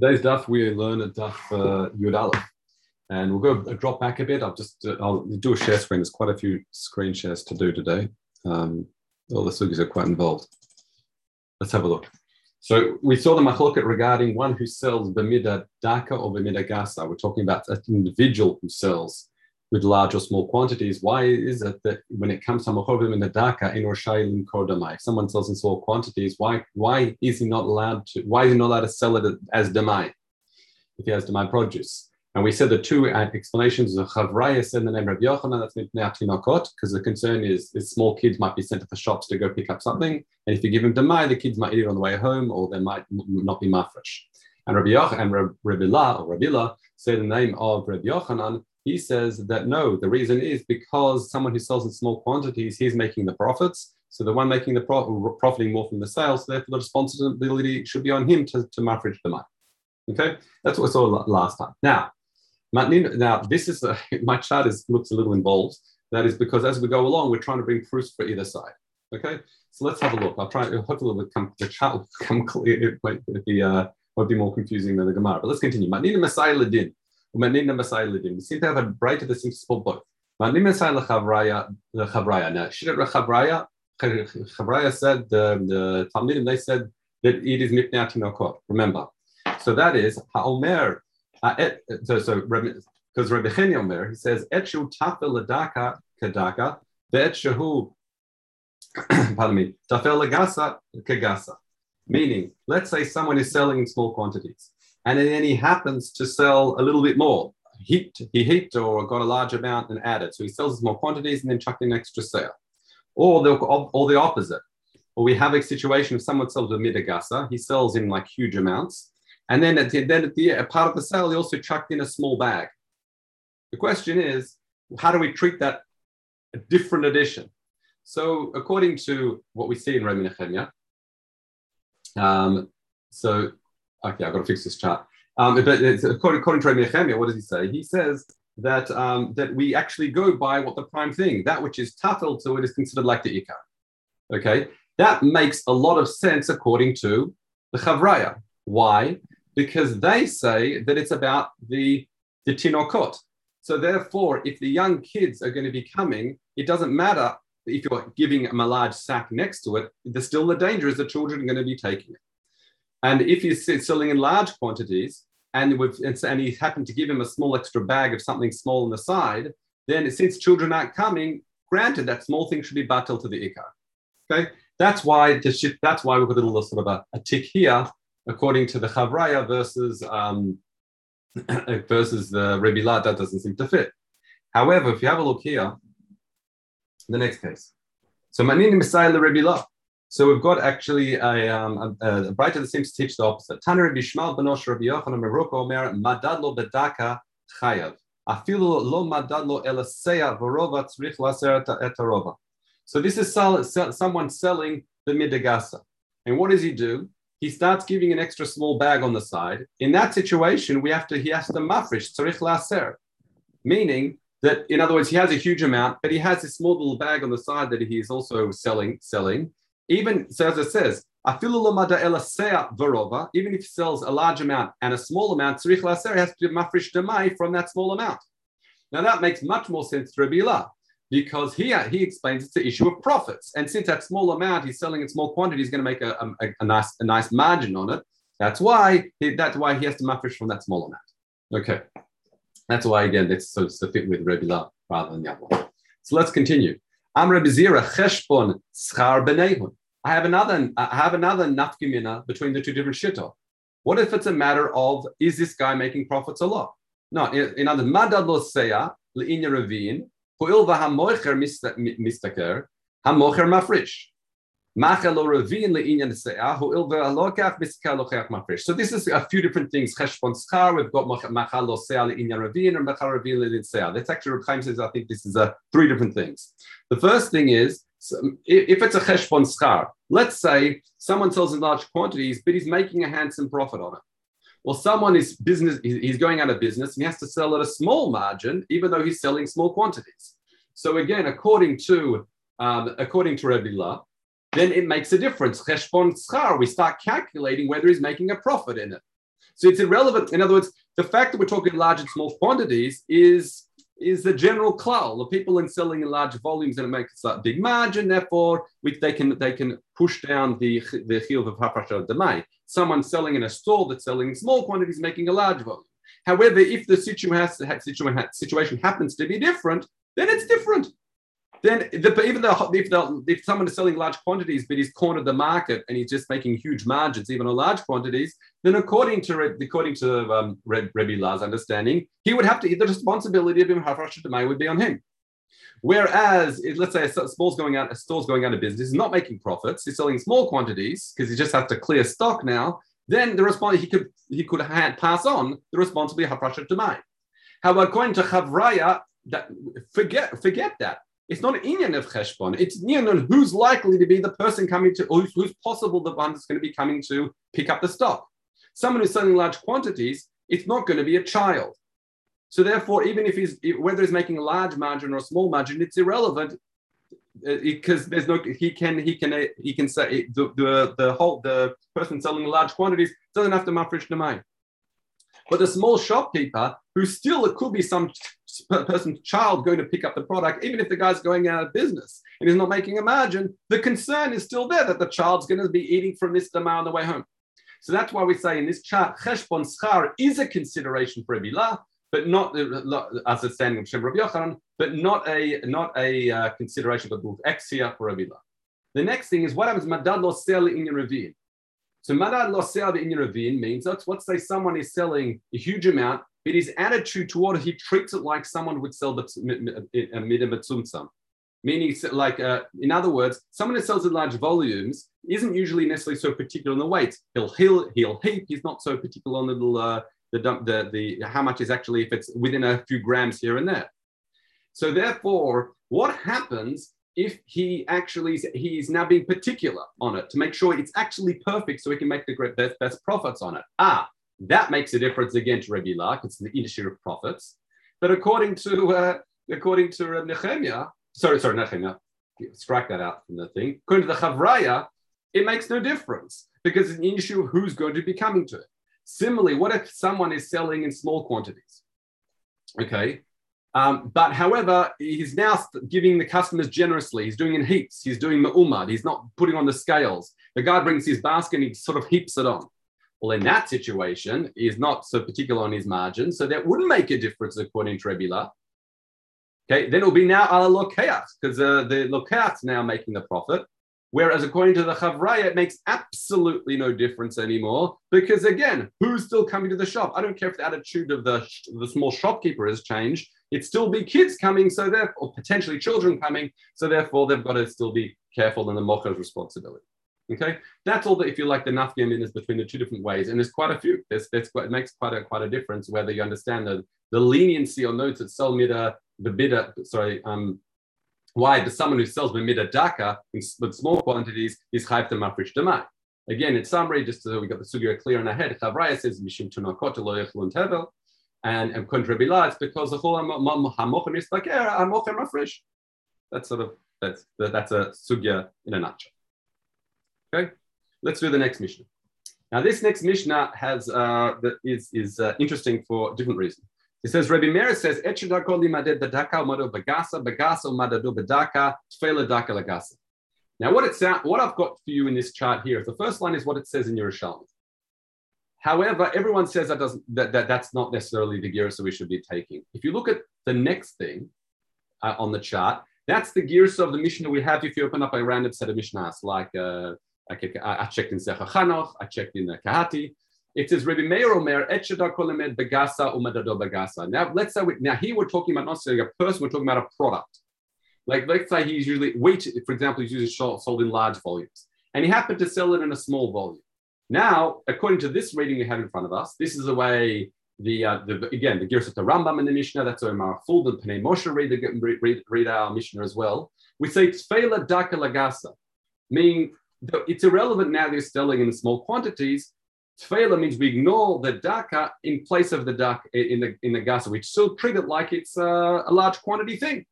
Today's daf we learn a daf uh, Yud Aleph, and we'll go a drop back a bit. I'll just uh, I'll do a share screen. There's quite a few screen shares to do today. Um, all the sugis are quite involved. Let's have a look. So we saw the machloket regarding one who sells b'mida daka or b'mida gasa. We're talking about an individual who sells with large or small quantities. Why is it that when it comes to machovim in the daka in Roshailim Kodamai, if someone sells in small quantities, why why is he not allowed to? Why is he not allowed to sell it as demai if he has demai produce? And we said the two uh, explanations of Chavraya said the name of Yochanan, that's now Tinokot, because the concern is, is small kids might be sent to the shops to go pick up something. And if you give them demai, the kids might eat it on the way home or they might not be mafresh. And Rabbi Yoch and Rabbi La, or Rabbi La, say the name of Rabbi Yochanan, he says that no, the reason is because someone who sells in small quantities, he's making the profits. So the one making the profit, profiting more from the sales, therefore the responsibility should be on him to, to mafresh the money. Okay, that's what we saw last time. Now, now this is a, my chart is looks a little involved. That is because as we go along, we're trying to bring proofs for either side. Okay, so let's have a look. I'll try. Hopefully, will come, the chart will come clear. It might be uh, might be more confusing than the Gemara. But let's continue. Matnina Masai Ladin. We seem to have a seems to Masai Lechavraya. Lechavraya. Now, Lechavraya. Chavraya said the the Talmidim they said that it is mipnei tinokot. Remember, so that is ha'omer so, so because Rabbi Cheni he says, Etchu tafel ladaka kadaka, pardon me, tafel lagasa kagasa. Meaning, let's say someone is selling in small quantities, and then he happens to sell a little bit more. Heaped, he heaped or got a large amount and added. So he sells more quantities and then chucked in extra sale. Or the, or the opposite. Or we have a situation of someone sells a midagasa, he sells in like huge amounts, and then at the, then at the part of the sale, he also chucked in a small bag. The question is, how do we treat that a different edition? So according to what we see in Rabbi Nehemiah, um, so okay, I've got to fix this chart. Um, but according, according to Rabbi Nehemiah, what does he say? He says that um, that we actually go by what the prime thing, that which is tafel, so it is considered like the ikar. Okay, that makes a lot of sense according to the chavraya. Why? because they say that it's about the, the tinokot. So therefore, if the young kids are going to be coming, it doesn't matter if you're giving them a large sack next to it, there's still the danger is the children are going to be taking it. And if he's selling in large quantities and, with, and he happened to give him a small extra bag of something small on the side, then since children aren't coming, granted that small thing should be battled to the ikar. Okay, that's why that's why we've got a little sort of a, a tick here according to the Chavraya versus um, versus the Rebbe that doesn't seem to fit. However, if you have a look here, the next case. So Manini Messiah the Rebbe So we've got actually a, um, a, a braita that seems to teach the opposite. Tana Rebbe Shmal Benosh Rebbe Yochanan Meruko Omer Madadlo Bedaka Chayav. Afilu lo madadlo elaseya vorova tzrich laser etarova. So this is sell, sell, someone selling the midagasa. And what does he do? he starts giving an extra small bag on the side. In that situation, we have to, he has to mafresh, tzarich laser, meaning that, in other words, he has a huge amount, but he has this small little bag on the side that he is also selling, selling. Even, so as it says, varova, even if he sells a large amount and a small amount, tzarich laser has to mafresh demai from that small amount. Now that makes much more sense to Rabbi because here he explains it's the issue of profits. And since that small amount he's selling in small quantity, he's going to make a, a, a, nice, a nice margin on it. That's why he, that's why he has to mafresh from that small amount. Okay. That's why, again, that's so fit with Rebbe rather than the other one. So let's continue. Am Rebbe Zira cheshbon schar b'nehun. I have another, I have another nafkimina between the two different shittot. What if it's a matter of is this guy making profits a lot? No, in, other madad seya le'inya ravin hamoicher mafrish. So this is a few different things. We've got machal lo seah le'inyan ravin and machal ravin le'in seah. That's actually Reb Chaim says. I think this is a three different things. The first thing is if it's a cheshbon schar, let's say someone sells in large quantities, but he's making a handsome profit on it. Well, someone is business, he's going out of business and he has to sell at a small margin, even though he's selling small quantities. So again, according to um, according to La, then it makes a difference. Cheshbon schar, we start calculating whether he's making a profit in it. So it's irrelevant. In other words, the fact that we're talking large and small quantities is is the general klal. The people in selling in large volumes and it makes a big margin. Therefore, we, they can they can push down the the chiyuv of hafrasha demai. Someone selling in a store that's selling in small quantities making a large volume. However, if the situation, situation happens to be different, then it's different then the, even though if, the, if someone is selling large quantities but he's cornered the market and he's just making huge margins even on large quantities, then according to according to um, La's understanding, he would have to the responsibility of him would be on him. Whereas, let's say a store's going out, a store's going out of business, he's not making profits, he's selling small quantities because he just has to clear stock now. Then the response he could he could pass on the responsibility of hafrashat demai. However, according to Chavraya, that forget forget that it's not an inyan of cheshbon. It's inyan who's likely to be the person coming to, who's, who's possible the one that's going to be coming to pick up the stock. Someone who's selling large quantities, it's not going to be a child. So therefore, even if he's whether he's making a large margin or a small margin, it's irrelevant because uh, there's no he can he can uh, he can say the the, the whole the person selling large quantities doesn't have to mafresh mind. But the small shopkeeper, who still it could be some person's child going to pick up the product, even if the guy's going out of business and he's not making a margin, the concern is still there that the child's going to be eating from this dama on the way home. So that's why we say in this chart, cheshbon schar is a consideration for Ebilah, but not as a standing of Shem Rabbi Yochanan, but not a not a uh, consideration but exia for Ebilah. The next thing is what happens madad lo sell in your ravine. So madad lo sell in your ravine means that's what say someone is selling a huge amount but his attitude toward it, he treats it like someone would sell a mitzumtzam. Meaning, like, uh, in other words, someone who sells in large volumes isn't usually necessarily so particular on the weight. He'll heal, he'll heap. He's not so particular on the uh, the, the, the, how much is actually, if it's within a few grams here and there. So therefore, what happens if he actually he's now being particular on it to make sure it's actually perfect so he can make the great best, best profits on it? Ah, that makes a difference again to Rabbi Lach. It's the industry of profits. But according to uh, according to Nehemiah, sorry, sorry, Nehemiah, strike that out from the thing. According to the Chavraya, it makes no difference because it's an issue of who's going to be coming to it. Similarly, what if someone is selling in small quantities? Okay. Um, but however, he's now giving the customers generously. He's doing in heaps. He's doing ma'umad. He's not putting on the scales. The guy brings his basket and he sort of heaps it on. Well, in that situation, he's not so particular on his margin, so that wouldn't make a difference according to Rebila. Okay, then it'll be now ala lokeach, because uh, the lokeach's now making the profit. Whereas according to the Chavraya, it makes absolutely no difference anymore because again, who's still coming to the shop? I don't care if the attitude of the, the small shopkeeper has changed. It still be kids coming, so therefore, or potentially children coming, so therefore they've got to still be careful in the mocher's responsibility. Okay, that's all that if you like the nafka is between the two different ways, and there's quite a few. There's, there's quite, it makes quite a quite a difference whether you understand the, the leniency or notes that sell the bidder. Sorry, um, why the someone who sells the bimida daka in with small quantities is chayv to mafresh demai. Again, in summary, just so we got the sugya clear in our head, Chavraya says mishim tunakot lo yechlun tevel, and and kontra it's because the whole hamochen is like hamochen mafresh. That's sort of that's that's a sugya in a nutshell. Okay, let's do the next Mishnah. Now, this next Mishnah has uh, is is uh, interesting for different reasons. It says Rabbi Meir says bagasa. Now, what it's what I've got for you in this chart here, the first line is what it says in Yerushalmi. However, everyone says that doesn't that, that that's not necessarily the gear so we should be taking. If you look at the next thing uh, on the chart, that's the gears of the Mishnah we have if you open up a random set of Mishnahs like. Uh, I, checked in Secha Chanoch, I checked in Kahati. It says Rabbi Meir Omer, Etchadar Kolemed Begasa Umadado Begasa. Now, let's say, we, now here we're talking about not necessarily a person, we're talking about a product. Like, let's say he's usually, wheat, for example, he's usually sold in large volumes, and he happened to sell it in a small volume. Now, according to this reading we have in front of us, this is the way the, uh, the again, the Girs of the Rambam in the Mishnah, that's where Maraful and Pnei Moshe read, the, read, read our Mishnah as well. We say Tfela Daka Lagasa, meaning it's irrelevant now they're selling in small quantities. Tfela means we ignore the daka in place of the dak in the in the gasa, which still treat it like it's uh, a large quantity thing.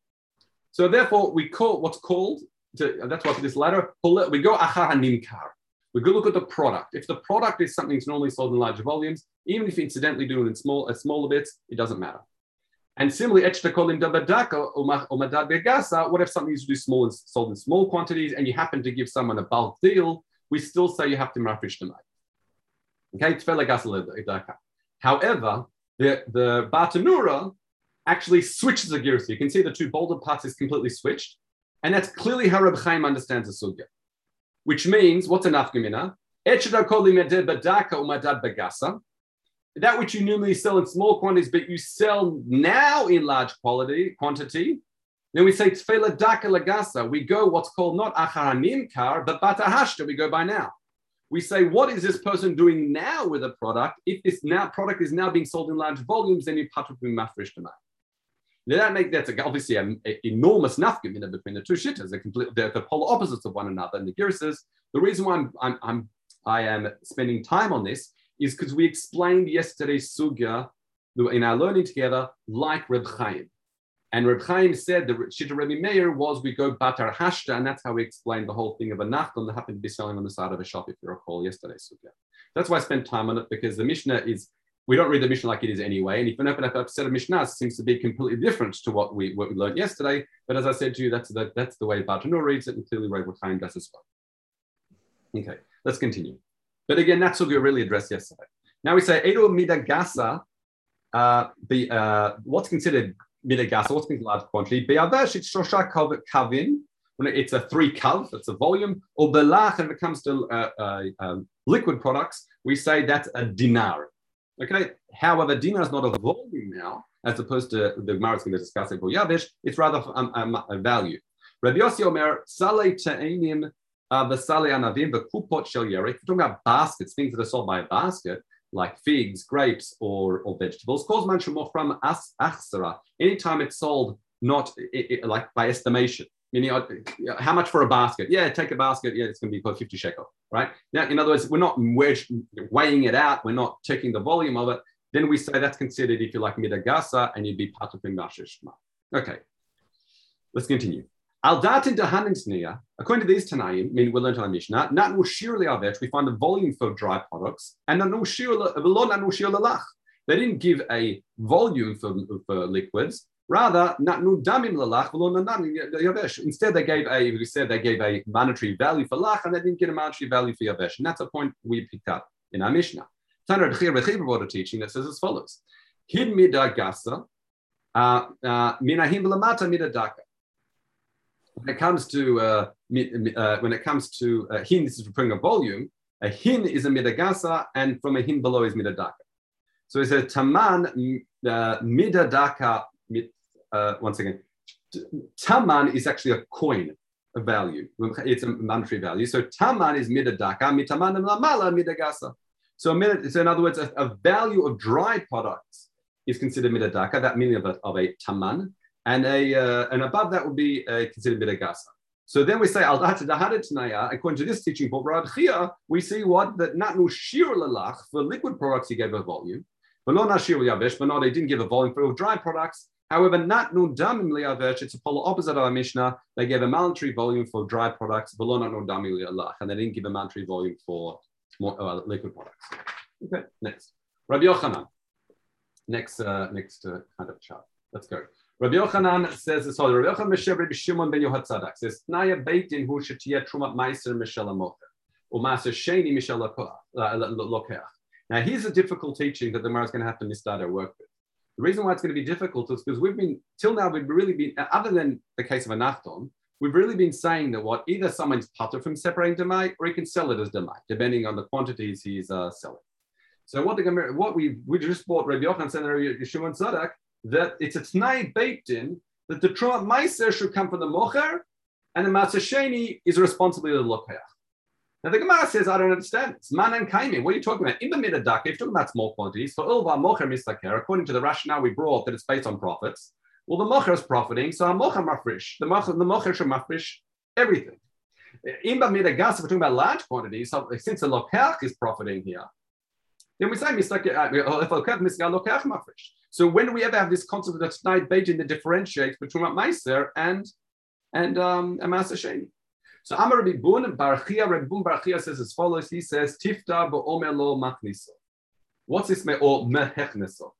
So therefore, we call what's called to, that's what this ladder we go achar nimkar. We go look at the product. If the product is something that's normally sold in large volumes, even if incidentally do it in small, uh, smaller bits, it doesn't matter. And similarly, what if something is really small and sold in small quantities and you happen to give someone a bulk deal, we still say you have to mafresh the money. Okay, However, the, the Bartenura actually switches the gears. You can see the two bolder parts is completely switched. And that's clearly how Reb Chaim understands the sugya, which means what's an afgamina? That which you normally sell in small quantities, but you sell now in large quality quantity. Then we say tfela daka lagasa. We go what's called not acharamim kar, but batahashta. We go by now. We say, what is this person doing now with a product? If this now product is now being sold in large volumes, then you part put mafresh demand. now that make that's obviously an enormous nafkamina between the two shittas. They're complete, they're the polar opposites of one another. And the Gira says the reason why I'm, I'm, I'm I am spending time on this is because we explained yesterday's sugya in our learning together, like Reb Chaim. And Reb Chaim said the Shita Rebbe Meir was we go Batar Hashta, and that's how we explained the whole thing of a Nachton that happened to be selling on the side of a shop, if you recall yesterday's sugya. That's why I spent time on it because the Mishnah is we don't read the Mishnah like it is anyway. And if you open up set of Mishnahs, seems to be completely different to what we what we learned yesterday. But as I said to you, that's the, that's the way Bartanur reads it, and clearly Reb Chaim does as well. Okay, let's continue. But again, that's what we really addressed yesterday. Now we say Edo Midagasa, uh, the, uh, what's considered Midagasa, what's considered large quantity? Be'avesh, it's Shosha Kavin, when it's a three kav, that's a volume, or belach, and when it comes to uh, uh, um, liquid products, we say that's a dinar. Okay. However, dinar is not a volume now, as opposed to the Gemara is going to discuss it for Yavish. It's rather um, um, a value. Rabbi Yossi Omer, Saleh Ta'enim, uh, the Saleh Anavim, the Kupot Shel Yerek. We're talking about baskets, things that are sold by a basket, like figs, grapes, or, or vegetables. Cause mancha more from as achsara. Anytime it's sold, not it, it, like by estimation meaning how much for a basket? Yeah, take a basket. Yeah, it's going to be for 50 shekel, right? Now, in other words, we're not weighing it out. We're not checking the volume of it. Then we say that's considered, if you like, midagasa, and you'd be part of the Okay, let's continue. Al datin dahanin According to these Tanaim, I mean, we learned on the Mishnah, not nushir liavet, we find a volume for dry products, and nushir They didn't give a volume for, for liquids, Rather, Instead, they gave a, we said they gave a monetary value for lach, and they didn't get a monetary value for yavesh. And that's a point we picked up in our Mishnah. Tanner Bechir brought a teaching that says as follows: Hid midagasa, uh, uh, minahim lamata midadaka. When it comes to uh, uh, when it comes to uh, hin, this is referring a volume. A hin is a midagasa, and from a hin below is midadaka. So it says taman uh, midadaka uh, once again, taman is actually a coin, a value. It's a monetary value. So taman is midadaka, mitaman lamala midagasa. So, so in other words, a, a, value of dried products is considered midadaka, that meaning of a, of a taman, and a uh, and above that would be uh, considered midagasa. So then we say al according to this teaching for Rab Chia, we see what that natnu shir lalach for liquid products he gave a volume, but not nashir yavesh, but not they didn't give a volume for dry products. However, not nudamim liaverch, it's a polar opposite of our Mishnah. They gave a monetary volume for dry products, below not nudamim lialach, and they didn't give a monetary volume for more, uh, liquid products. Okay, next. Rabbi Yochanan. Next, uh, next uh, kind of chart. Let's go. Rabbi Yochanan says this. Rabbi Yochanan Mesher Rabbi Shimon ben Yehotzadak says, "Naya beitin hu shetiyah trumat meiser mishel amocher, u'maser sheni mishel lokeach." Now, here's a difficult teaching that the Gemara is going to have to misstart our work with. The reason why it's going to be difficult is because we've been, till now, we've really been, other than the case of a nachton, we've really been saying that what either someone's putter from separating demai or he can sell it as demai, depending on the quantities he's uh, selling. So what the what we we just bought Rabbi Yochanan said Yeshua and Sadak that it's a tnai baked in that the truma meiser should come from the mocher and the matzah is responsible to the lokeach. Now the Gemara says, I don't understand. It's man and kaimim. What are you talking about? In the midadak, if you're talking about small quantities, for ilva mocher mistaker, according to the rationale we brought that it's based on profits, well, the mocher is profiting, so a mocher mafrish. The mocher, the mocher should mafrish everything. In the midagas, if we're talking about large quantities, so since the lokach is profiting here, then we say uh, mafrish. So when do we ever have this concept of tnai beit din that differentiates between Meiser and and um, a Master Sheni? So Amar Rabbi Bun Barachia, Rabbi Bun Barachia says as follows. He says, Tifta lo machniso. What's this me or mehechneso?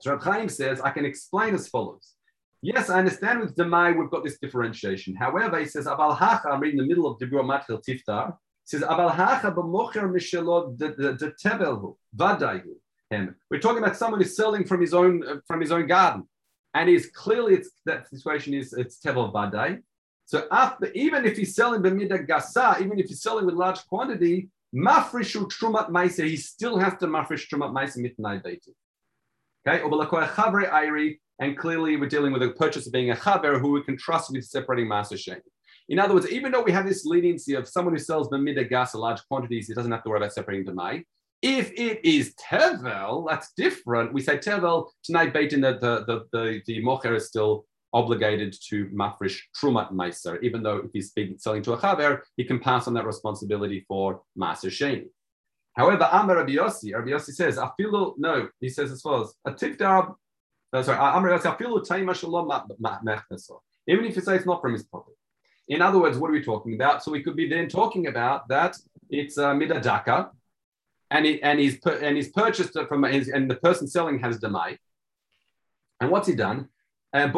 So Rabbi Chaim says, I can explain as follows. Yes, I understand with Demai we've got this differentiation. However, he says, Abal Hacha, I'm reading the middle of Dibur Matchel Tiftar. Says, Abal Hacha b'mocher mishelot de vadayu. Him. We're talking about someone who's selling from his own uh, from his own garden, and he's clearly it's, that situation is it's tevel vadai. So after, even if he's selling b'mida gasa, even if he's selling with large quantity, mafrishu trumat ma'isa, he still has to mafrish trumat ma'isa mitnai beitu. Okay, and clearly we're dealing with a purchaser being a chaver who we can trust with separating master shame. In other words, even though we have this leniency of someone who sells b'mida gas in large quantities, he doesn't have to worry about separating the mai. If it is tevel, that's different. We say tevel tonight, baiting that the the the, the mocher is still obligated to mafresh trumat meiser, even though if he's selling to a chaver, he can pass on that responsibility for maser sheni. However, Amar Rabbi Yossi, Rabbi says, afilu, no, he says as follows, a tifdab, uh, sorry, Amar Yossi, afilu taima shalom even if you say it's not from his property. In other words, what are we talking about? So we could be then talking about that it's uh, midadaka, and and he's and he's purchased it from his, and the person selling has demai. And what's he done? Uh,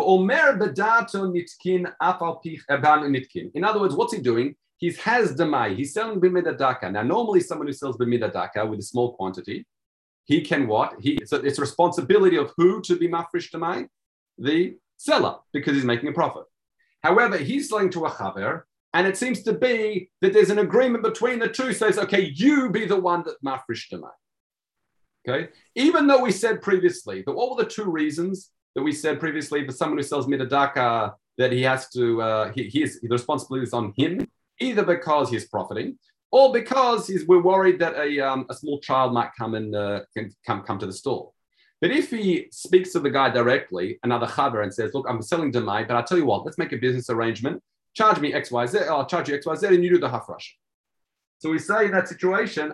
nitkin. In other words, what's he doing? He has demai. He's selling b'midadaka. Now, normally, someone who sells b'midadaka with a small quantity, he can what? He so it's responsibility of who to be mafresh demai, the seller, because he's making a profit. However, he's selling to a chaver, and it seems to be that there's an agreement between the two. Says, okay, you be the one that mafresh demai. Okay, even though we said previously, but what were the two reasons that we said previously for someone who sells midadaka that he has to, uh, he, he is, the responsibility is on him, either because he's profiting or because he's, we're worried that a, um, a small child might come and uh, can come, come to the store. But if he speaks to the guy directly, another chaver, and says, look, I'm selling demai, but I'll tell you what, let's make a business arrangement. Charge me X, Y, Z, oh, I'll charge you X, Y, Z, and you do the hafrash. So we say in that situation,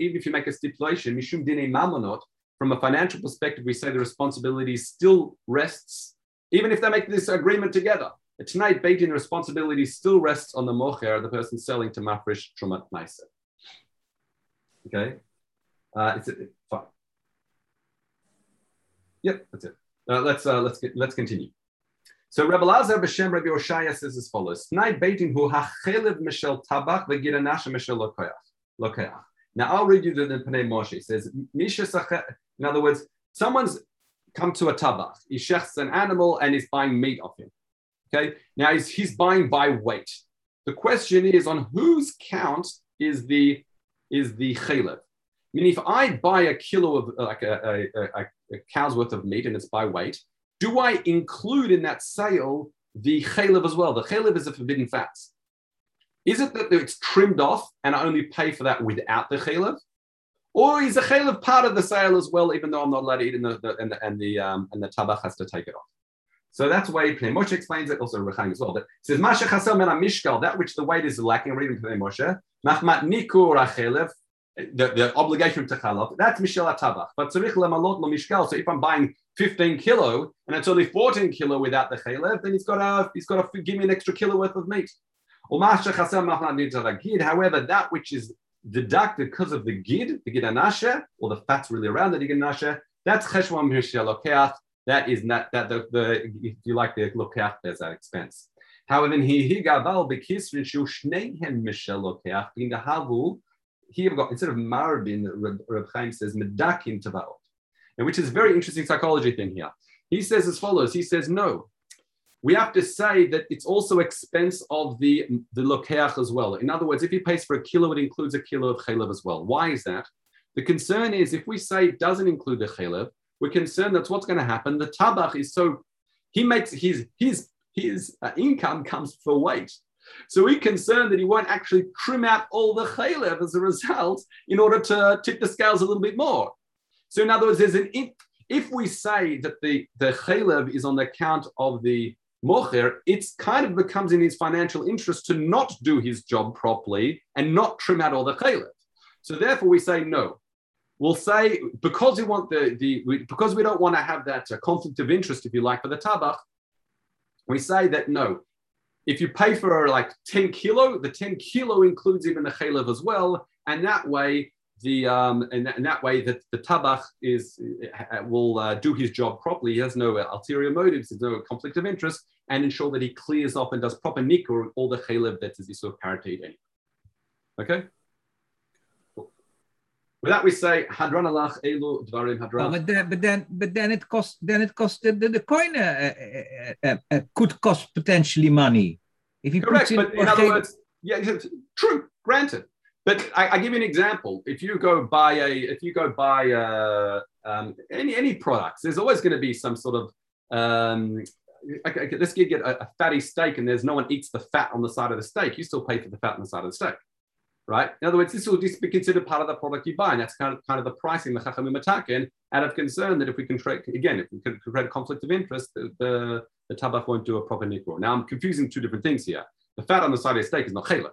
even if you make a stipulation, from a financial perspective, we say the responsibility still rests, even if they make this agreement together. Tnai, Beit Din responsibility still rests on the mocher, the person selling to mafresh trumat ma'aser. Okay, uh, it's it, fine. Yep, that's it. Uh, let's uh, let's get let's continue. So Rabbi Lazar b'Shem Rabbi Oshaya says as follows: beitin hu tabach. Now I'll read you the, the Pnei Moshe. Says, in other words, someone's come to a tabach. He shechts an animal and is buying meat of him. Okay. Now he's, he's buying by weight. The question is on whose count is the is the chalev? I mean, if I buy a kilo of like a, a, a, a cow's worth of meat and it's by weight, do I include in that sale the chalev as well? The chalev is a forbidden fat. Is it that it's trimmed off and I only pay for that without the chalev? Or is the chalev part of the sale as well, even though I'm not allowed to eat and the, the, and the, and the, um, and the tabach has to take it off? So that's why Pnei Moshe explains it, also Rechaim as well. That says, Masha chasel men mishkal, that which the weight is lacking, reading Pnei Moshe, machmat nikur achelev, the, the obligation to chalav, that's mishel atabach. But tzarich lemalot lo mishkal. So if I'm buying 15 kilo and it's only 14 kilo without the chalev, then he's got to he's got to give me an extra kilo worth of meat. However, that which is deducted because of the gid, the gid anasha, or the fats really around the gid anasha, that's cheshbon lokeach. That is not that the, the if you like the lokeach, there's that expense. However, in he gaval bekisrin shu shneihem mishel lokeach in the havu. Here we've got instead of marabin, Reb Chaim says medakin tavaot and which is a very interesting psychology thing here. He says as follows: He says, no, we have to say that it's also expense of the the lokeach as well. In other words, if he pays for a kilo, it includes a kilo of chalev as well. Why is that? The concern is if we say it doesn't include the chalev, we're concerned that's what's going to happen. The tabach is so he makes his his his uh, income comes for weight. So we're concerned that he won't actually trim out all the chalev as a result in order to tip the scales a little bit more. So in other words, there's an if, we say that the, the chalev is on the account of the mocher, it kind of becomes in his financial interest to not do his job properly and not trim out all the chalev. So therefore we say no. We'll say because we want the the we, because we don't want to have that uh, conflict of interest, if you like, for the tabach, we say that no. If you pay for like 10 kilo, the 10 kilo includes even the chalev as well, and that way the um, and, and that way that the tabach is uh, will uh, do his job properly. He has no ulterior motives, there's no conflict of interest, and ensure that he clears off and does proper nikur all the chalev that is isur paratate anyway. Okay. With that, we say hadran alach elu dvarim hadran. but then, but then, but then it costs. Then it costs the, the, the coin uh, uh, uh, could cost potentially money if you correct. but in other words, yeah, true. Granted, but I, I, give you an example. If you go buy a, if you go buy a, um, any any products, there's always going to be some sort of um, okay, okay, let's get a, a, fatty steak and there's no one eats the fat on the side of the steak. You still pay for the fat on the side of the steak right? In other words, this will just be considered part of the product you buy. And that's kind of, kind of the pricing the Chachamim attacking out of concern that if we can create, again, if we can create a conflict of interest, the, the, the tabach won't do a proper nikor. Now, I'm confusing two different things here. The fat on the side of the steak is not chayla,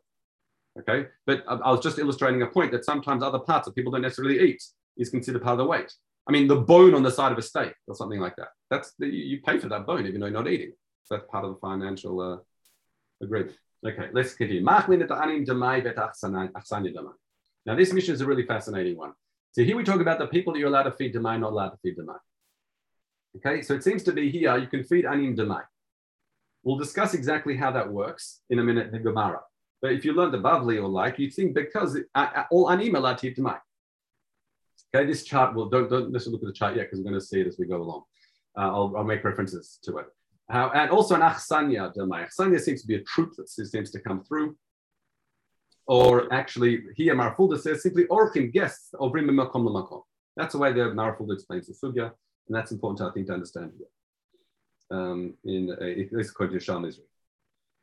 okay? But I, I was just illustrating a point that sometimes other parts that people don't necessarily eat is considered part of the weight. I mean, the bone on the side of a steak or something like that. That's the, you pay for that bone even though you're not eating. So that's part of the financial uh, agreement. Okay, let's continue. Now, this Mishnah is a really fascinating one. So here we talk about the people that you're allowed to feed demai, not allowed to feed demai. Okay, so it seems to be here you can feed anim demai. We'll discuss exactly how that works in a minute in Gemara. But if you learned the Bavli or like, you'd think because all anim allowed to eat demai. Okay, this chart will don't don't let's look at the chart yet because we're going to see it as we go along. Uh, I'll, I'll make references to it. And also an achsanya demai. Achsanya seems to be a truth that seems to come through. Or actually, here Marafulda says simply orchim guests bring makom lamakom. That's the way the Marafulda explains the sugya, and that's important, I think, to understand here. Um, in uh, this according to Sham Israel.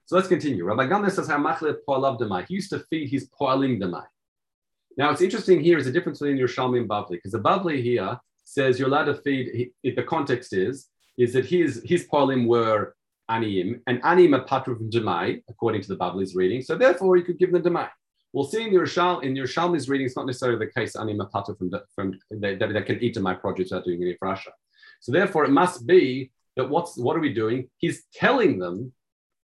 So let's continue. Rabbi Gamliel says how machle poalav demai. He used to feed his poalim demai. Now, what's interesting here is the difference between Yerushalmi and Bavli, because the Bavli here says you're allowed to feed. If the context is is that his his polim were aniyim, and aniyim are patru from demai, according to the Bavli's reading. So therefore, he could give them demai. We'll see in Yerushalmi, in Yerushalmi's reading, it's not necessarily the case aniyim are patru from, from that can eat demai produce without doing any frasha. So therefore, it must be that what's what are we doing? He's telling them,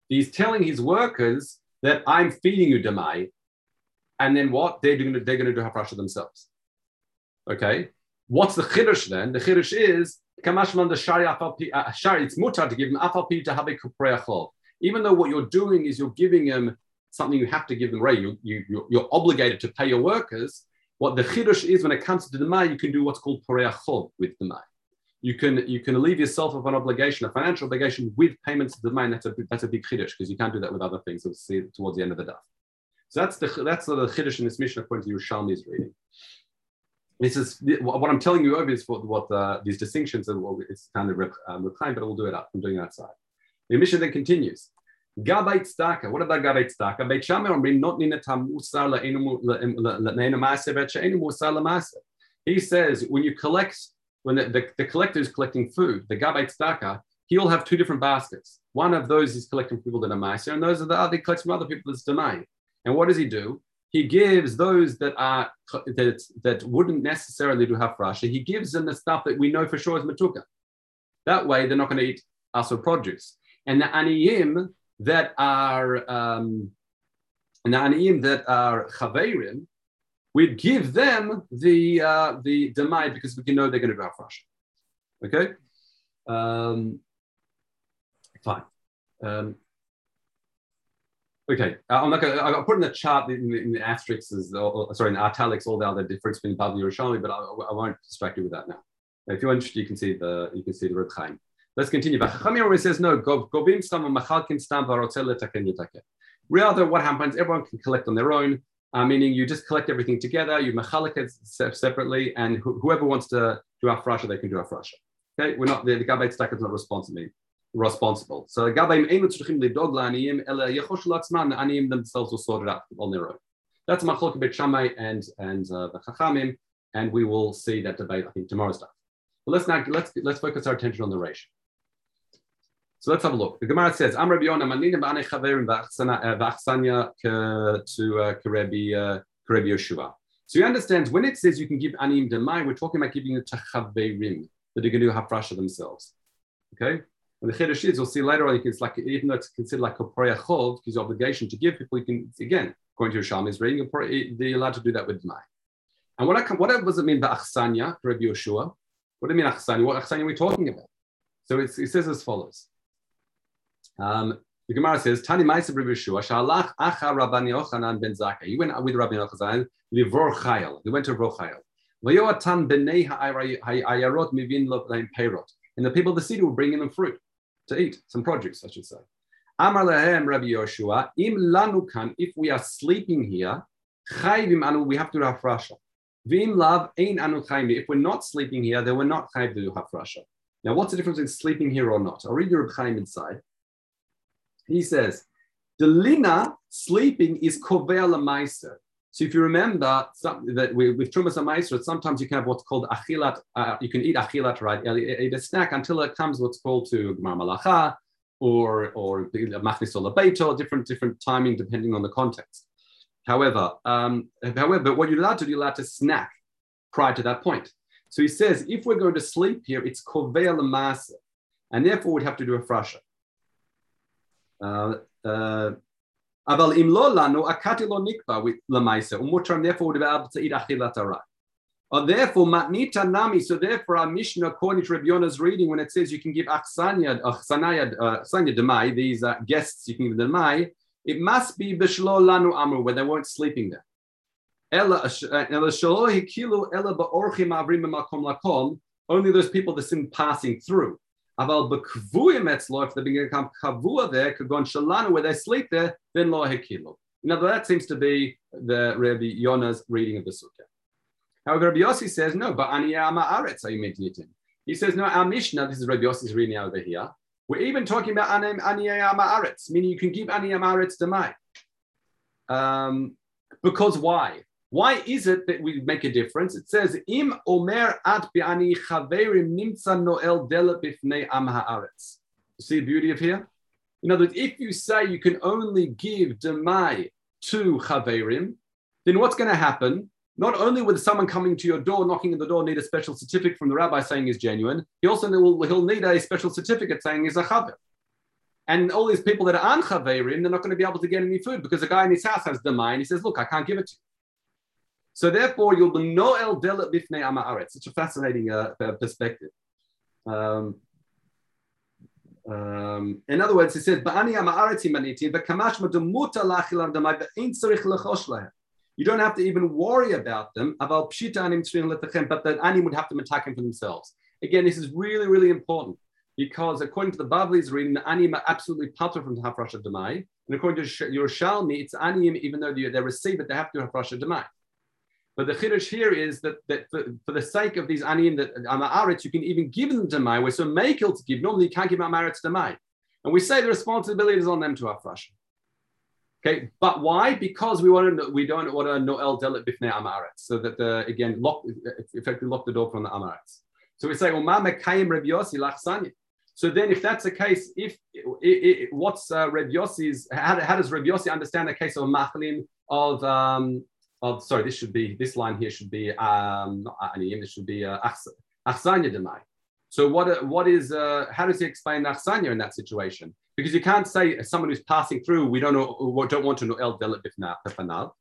he's telling his workers that I'm feeding you demai, and then what they're doing, they're going to do hafrasha themselves. Okay, what's the chiddush then? The chiddush is Kamashman the shari uh, shari, it's mutar to give him afalpi to have a Even though what you're doing is you're giving him something you have to give them, right? You, you, you're obligated to pay your workers. What the chidush is when it comes to the demai, you can do what's called poreachol with the demai. You can you can relieve yourself of an obligation, a financial obligation with payments to the demai. That's a that's a big chiddush because you can't do that with other things. We'll see towards the end of the day. So that's the that's the chiddush in this Mishnah according to Yerushalmi's reading this is what I'm telling you over is what, what uh, these distinctions and what it's kind of um, reclined, but we'll do it up. I'm doing it outside. The Mishnah then continues. Gabbai tzedaka. What about gabbai tzedaka? Beit Shammai omrim not nina tam usar la'enu ma'aseh bet musar la'maseh. He says when you collect, when the, the, the collector is collecting food, the gabbai tzedaka, he'll have two different baskets. One of those is collecting people that are ma'aseh, and those are the other he collects from other people that's demai. And what does he do? He gives those that are that, that wouldn't necessarily do hafrasha, he gives them the stuff that we know for sure is matuka. That way, they're not going to eat aso produce. And the aniyim that are um, and the aniyim that are chaverim, we give them the uh, the demai because we know they're going to do hafrasha. Okay, um, fine. Um, Okay, uh, I'm not going. I'll put in the chart in, in the asterisks, sorry, in italics, all the other difference between Bavli and Yerushalmi, but I, I, won't distract you with that now. If you're interested, you can see the you can see the Reb Chaim. Let's continue. But Chachamim says no. Gobim stam machalkin stam Rather, what happens? Everyone can collect on their own. Uh, meaning you just collect everything together. You machalik it separately, and wh- whoever wants to do afrasha, they can do afrasha. Okay, we're not the, the Gabbai Stack is not responsible responsible. So themselves will sort it out on their own. That's Machlok Shammai and and uh, the Chachamim, and we will see that debate I think tomorrow's stuff. But let's now let's let's focus our attention on the ratio. So let's have a look. The Gemara says, "Am Rabbi Yonah maninim ba'anei chaverim v'achsanya to uh, Karebi uh, Karebi Yeshua." So you understand when it says you can give anim demai, we're talking about giving it to chaverim that are going to do hafrasha themselves. Okay. And the chiddush is, you'll see later on, it's like even though it's considered like a prayer chov, because obligation to give people, you can again, according to Yerushalmi, is reading, they're allowed to do that with demai. And what, I, what does it mean by achsanya, Rabbi Yeshua? What do you mean achsanya? What achsanya are we talking about? So it says as follows. Um, the Gemara says, Tani Ma'aser Rabbi Yeshua, Shalach Acha Rabbi Yochanan ben Zakkai. He went with Rabbi Yochanan, Livor Chayil. He went to Livor Chayil. Vayoatan b'nei ha'ayarot mivin lo peirot. And the people of the city were bringing them fruit to eat, some produce, I should say. Amar lehem Rabbi Yoshua, im lanu kan, if we are sleeping here, chayvim anu, we have to do hafrasha. Vim lav ein anu chaymi. If we're not sleeping here, then we're not chayv to do hafrasha. Now, what's the difference in sleeping here or not? I'll read your Chaim inside. He says, the lina sleeping is kover meiser. So if you remember some, that we, with trumas meiser, sometimes you can have what's called achilat. Uh, you can eat achilat, right? Eat a snack until it comes what's called to gmar malacha or or machnis beito, different different timing depending on the context. However, um, however, what you're allowed to do, you're allowed to snack prior to that point. So he says, if we're going to sleep here, it's koveya lemasa, and therefore we'd have to do a frasha. Uh, uh, Aval im lo lanu akati lo nikba with lemaisa. Umutar therefore would be able to eat achilat arai. Or therefore matnita nami. So therefore our Mishnah according to Rabbi Yonah's reading when it says you can give achsanya achsanaya achsanya demai these uh, guests you can give demai. It must be b'shlo lanu amru where they weren't sleeping there. Only those people that sin passing through. Aval bekvuim etzlo, if they become kavua there, kagon shalanu, where they sleep there, then lo hekilu. Now that seems to be the Rabbi Yonah's reading of the sugya. However, Rabbi Yossi says no, but aniyama aretz are you making He says no. Our Mishnah, this is Rabbi Yossi's reading over here. We're even talking about aniyama aretz, meaning you can give aniyama aretz demai. Um, because why? Why is it that we make a difference? It says, Im omer at bi'ani chaverim nimtza noel dela bifnei am haaretz. You see the beauty of here? In other words, if you say you can only give demai to chaverim, then what's going to happen? Not only will someone coming to your door, knocking on the door, need a special certificate from the rabbi saying is genuine, he also will, he'll need a special certificate saying is a chaver. And all these people that are on chaverim, they're not going to be able to get any food because the guy in his house has demai and he says, look, I can't give it to you. So therefore, you'll be no el delet bifnei amaaretz. Such a fascinating uh, perspective. Um, um, in other words, he says, "Ba'ani amaaretz imaniti v'kamash madumuta lachilam damai ve'in tzarich lechosh lehem." You don't have to even worry about them. Anim but the anim would have to attack him for themselves. Again, this is really, really important because according to the Bavli's reading, the anim are absolutely pater from hafrasha demai, and according to Yerushalmi, it's anim even though they receive it, they have to hafrasha demai. But the chiddush here is that, that for, for, the sake of these aniyim that amaretz, you can even give them to mai. We're so makel to give. Normally, you can't give amaretz to mai, and we say the responsibility is on them to afresh. Okay, but why? Because we want to, we don't want to noel delit bifnei amaretz, so that the again lock effectively lock the door from the amaretz. So we say umma mekayim Reb Yossi lachsanya. So then, if that's the case, if it, it, what's uh, Reb Yossi's, how, how, does Reb Yossi understand the case of machlin of um, of sorry, this should be this line here should be um, not aniyim. This should be uh, demai. So what what is uh, how does he explain achsanya in that situation? Because you can't say someone who's passing through, we don't know don't want to know el delet bifnal.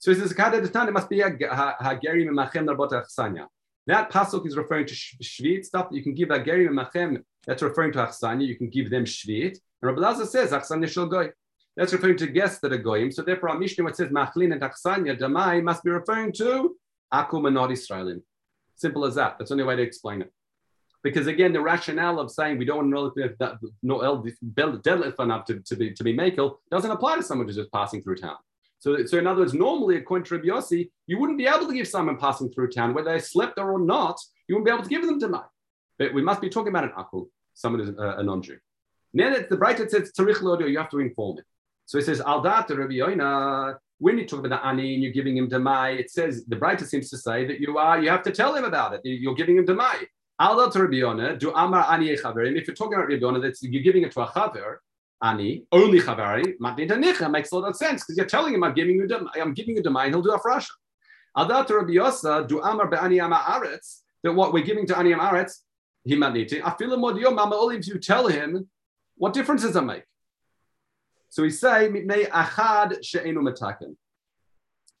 So he says it must be hagerim machem narbot achsanya. That pasuk is referring to shvit stuff that you can give a gerim machem. That's referring to achsanya. You can give them shvit. And Rabbi Lazar says achsanya shel goy. That's referring to guests that are goyim. So therefore, our Mishnah, what says machlin and achsanya damai, must be referring to akum and not Israelim. Simple as that. That's the only way to explain it. Because again, the rationale of saying we don't want to to, to be to be makel doesn't apply to someone who's just passing through town. So, so in other words, normally according to Rabbi Yossi, you wouldn't be able to give someone passing through town, whether they slept there or not, you wouldn't be able to give them tonight. But we must be talking about an akum, someone who's a, a non-Jew. Then it's the Braita says tzarich you have to inform it. So it says, Al Rabbi Yoina, when you talk about the ani and you're giving him demai, it says the braita seems to say that you are you have to tell him about it. You're giving him demai. Al Rabbi Yoina, do Amar ani chaverim. If you're talking about Rabbi Yoina, that's you're giving it to a chaver. Ani, only chavari, eh? makes a lot of sense because you're telling him I'm giving you dem- I'm giving you demai, and he'll do a frasha. Adat Rabbi Yosa, do Amar be'aniyam aretz, that what we're giving to aniyam aretz, he to. Afilu modio mama if you tell him, what difference does it make? So we say, mipnei achad she'enu metaken.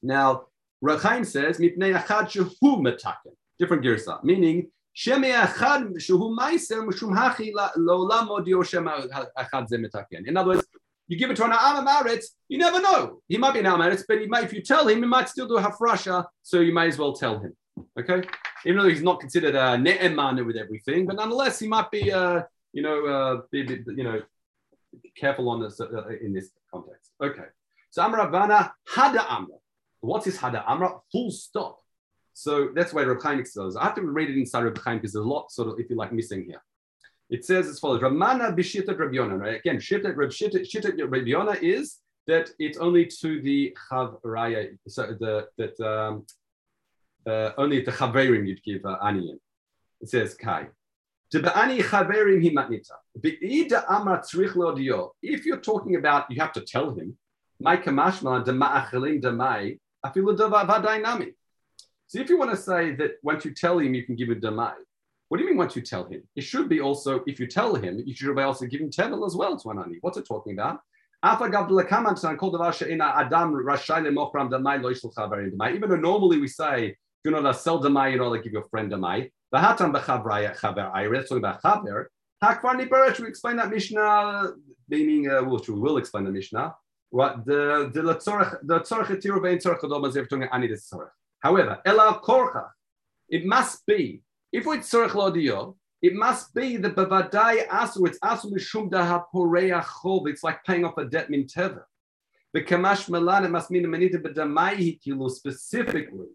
Now, Rachaim says, mipnei achad shehu metaken. Different girsa, meaning, sheme achad shehu maiser mishum hachi lo'olam modio shema achad ze metaken. In other words, you give it to an Amaretz, you never know. He might be an Amaretz, but he might, if you tell him, he might still do Hafrasha, so you may as well tell him. Okay? Even though he's not considered a Ne'emana with everything, but nonetheless, he might be, uh, you know, uh, be, be, you know, careful on this uh, in this context. Okay. So Amravana Hada Amra. What's his Hada Amra? Full stop. So that's why Reb Chaim says. I have to read it inside Reb Chaim because there's a lot sort of, if you like, missing here. It says as follows: Ramana b'shita Rabbiona. Right? Again, shita shita shita Rabbiona is that it's only to the chav raya, so the that um, uh, only the chaverim you'd give uh, aniyin. It says kai. If you're talking about, you have to tell him. So if you want to say that once you tell him, you can give a demai, what do you mean once you tell him? It should be also, if you tell him, you should be also giving tevel as well to Anani. What's it talking about? Even though normally we say, do not sell demai, you know, like give your friend demai. V'hatam b'chavraya chaver ayre. That's talking about chaver. Hakvar nibarash. We explain that Mishnah, meaning uh, which we will explain the Mishnah. What the the tzorach the tzorach etiru ve'in tzorach adom as talking ani this tzorach. However, ela korcha. It must be if it's tzorach lodio, it must be the bavadai asu. It's asu mishum daha poreya chov. It's like paying off a debt min teva. The kamash malan. It must mean the manita b'damai hikilu specifically.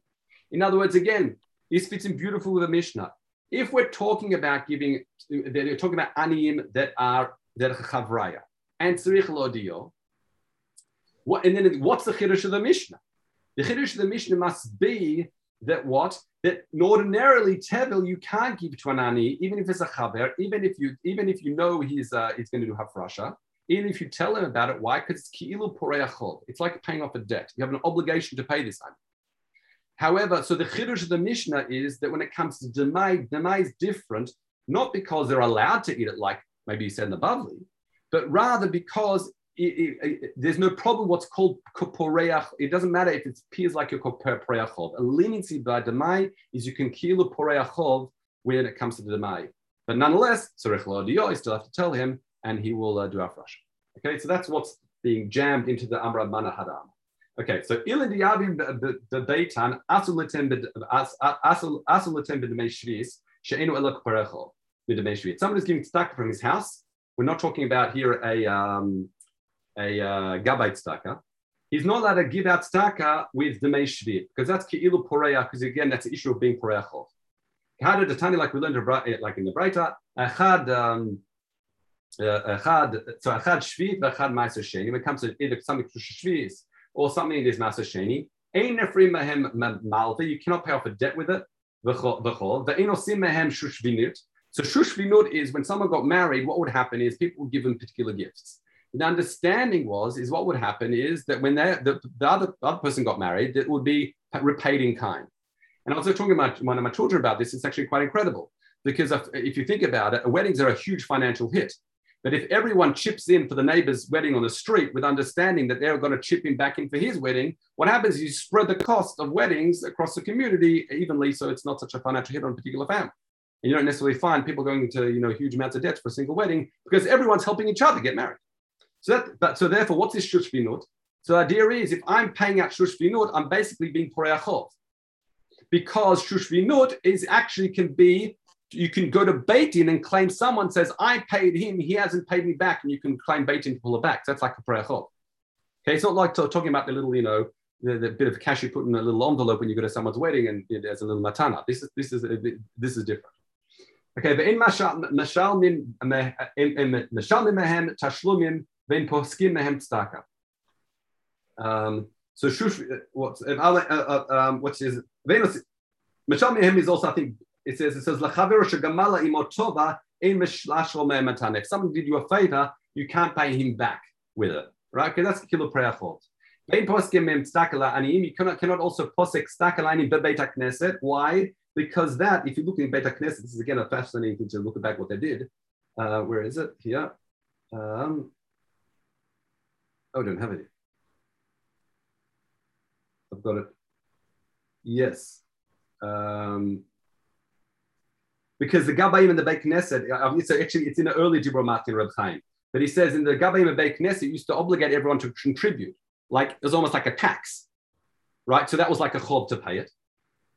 In other words, again, this fits in beautifully with the Mishnah. If we're talking about giving, they're talking about aniyim that are that are chavraya and tzrich lodio, what and then what's the chiddush of the Mishnah? The chiddush of the Mishnah must be that what that ordinarily tevel you can't give to an ani even if it's a chaver, even if you even if you know he's uh, he's going to do hafrasha, even if you tell him about it. Why? Because it's ki'ilu poreachol. It's like paying off a debt. You have an obligation to pay this ani. However, so the chiddush of the Mishnah is that when it comes to demai, demai is different, not because they're allowed to eat it like maybe you said in the Bavli, but rather because it, it, it, there's no problem what's called koporeach. It doesn't matter if it appears like a koporeachov. A leniency by demai is you can kill a poreachov when it comes to the demai. But nonetheless, tzarech lo you still have to tell him, and he will uh, do afresh. Okay, so that's what's being jammed into the amra mana. Okay, so ilan diyavim bebeitan asulitim asulitim b'demei shvis she'enu elok parecho b'demei shvis. Someone is giving tzedakah from his house. We're not talking about here a um, a uh, gabbai tzedakah. He's not allowed to give out tzedakah with demei shvit because that's keilu poreya. Because again, that's the issue of being poreyachov. How did the tani like we learned like in the Braita? Echad um, uh, so echad shvit v'echad ma'aser sheni. When it comes to either something to shvit or something that is Ma'aser Sheni. You cannot pay off a debt with it. So shushvinut is when someone got married, what would happen is people would give them particular gifts. The understanding was is what would happen is that when the, the, other, the other person got married, it would be repaid in kind. And I was talking about one of my children about this. It's actually quite incredible because if, if you think about it, weddings are a huge financial hit. But if everyone chips in for the neighbor's wedding on the street with understanding that they're going to chip in back in for his wedding, what happens is you spread the cost of weddings across the community evenly so it's not such a financial hit on a particular family. And you don't necessarily find people going into you know huge amounts of debt for a single wedding because everyone's helping each other get married. So that but so therefore, what's this shush? So the idea is if I'm paying out shush binut, I'm basically being poreachov. Because shush binut is actually can be you can go to beit din and claim someone says, I paid him, he hasn't paid me back, and you can claim beit din to pull it back. So that's like a prayer prechot. Okay, it's not like talking about the little, you know, the, the, bit of cash you put in a little envelope when you go to someone's wedding and you know, there's a little matana. This is this is this is different. Okay, but in mashal min mashal mehem tashlumim vein poskim mehem tzedaka. Um, so shush, what's uh, uh, um, what is mashal mehem is also I think it says, it says, If someone did you a favor, you can't pay him back with it, right? Because that's kilo prayer fault. You cannot, cannot also posek stakalaini bebeit knesset. Why? Because that, if you look in Beit Knesset, this is again a fascinating thing to look back what they did. Uh, where is it? Here. Um, oh, I don't have it. I've got it. Yes. Um, because the Gabayim and the Beit Knesset, uh, it's actually it's in the early Dibro Matin Reb Chaim. But he says in the Gabayim and Beit Knesset used to obligate everyone to contribute, like it was almost like a tax, right? So that was like a chob to pay it.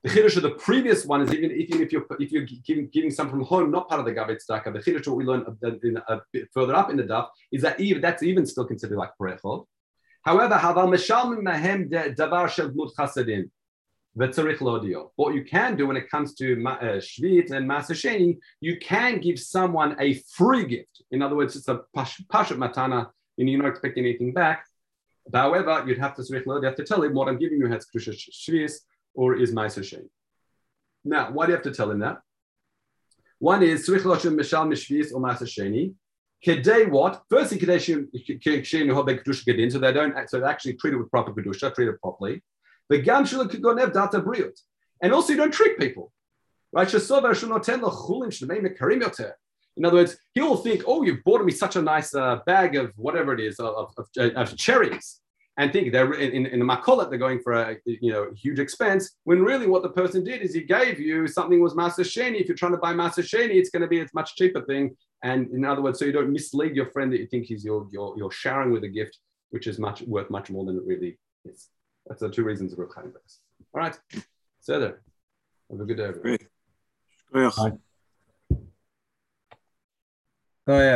The chiddush of the previous one is even, even if you're if you're giving, giving some from home, not part of the Gavit Staka, the chiddush what we learned a, a, bit further up in the daf is that even that's even still considered like perechod. However, haval meshalmim mahem davar shel chasadim. What you can do when it comes to uh, Shvit and Ma'aser Sheni, you can give someone a free gift. In other words, it's a pashat matana, and you're not expecting anything back. However, you'd have to you have to tell him what I'm giving you has Kedusha Shvis or is Ma'aser Sheni. Now, why do you have to tell him that? One is Tzrich Loshim Mishal Mishvis or Masasheni. Kedei what? Firstly, Kedei Shein Hobek Kedusha Gedin, so they don't, so they actually treat it with proper Kedusha, treat it properly. And also, you don't trick people. Right? In other words, he will think, oh, you've bought me such a nice uh, bag of whatever it is, of, of, of cherries, and think they're in, in, a makolet, they're going for a you know huge expense, when really what the person did is he gave you something was Master. If you're trying to buy Master it's going to be a much cheaper thing. And in other words, so you don't mislead your friend that you think he's your, your, you're sharing with a gift, which is much worth much more than it really is. That's the two reasons we're kind of best. All right. Seder. Have a good day, everyone. Great. Oh, yeah.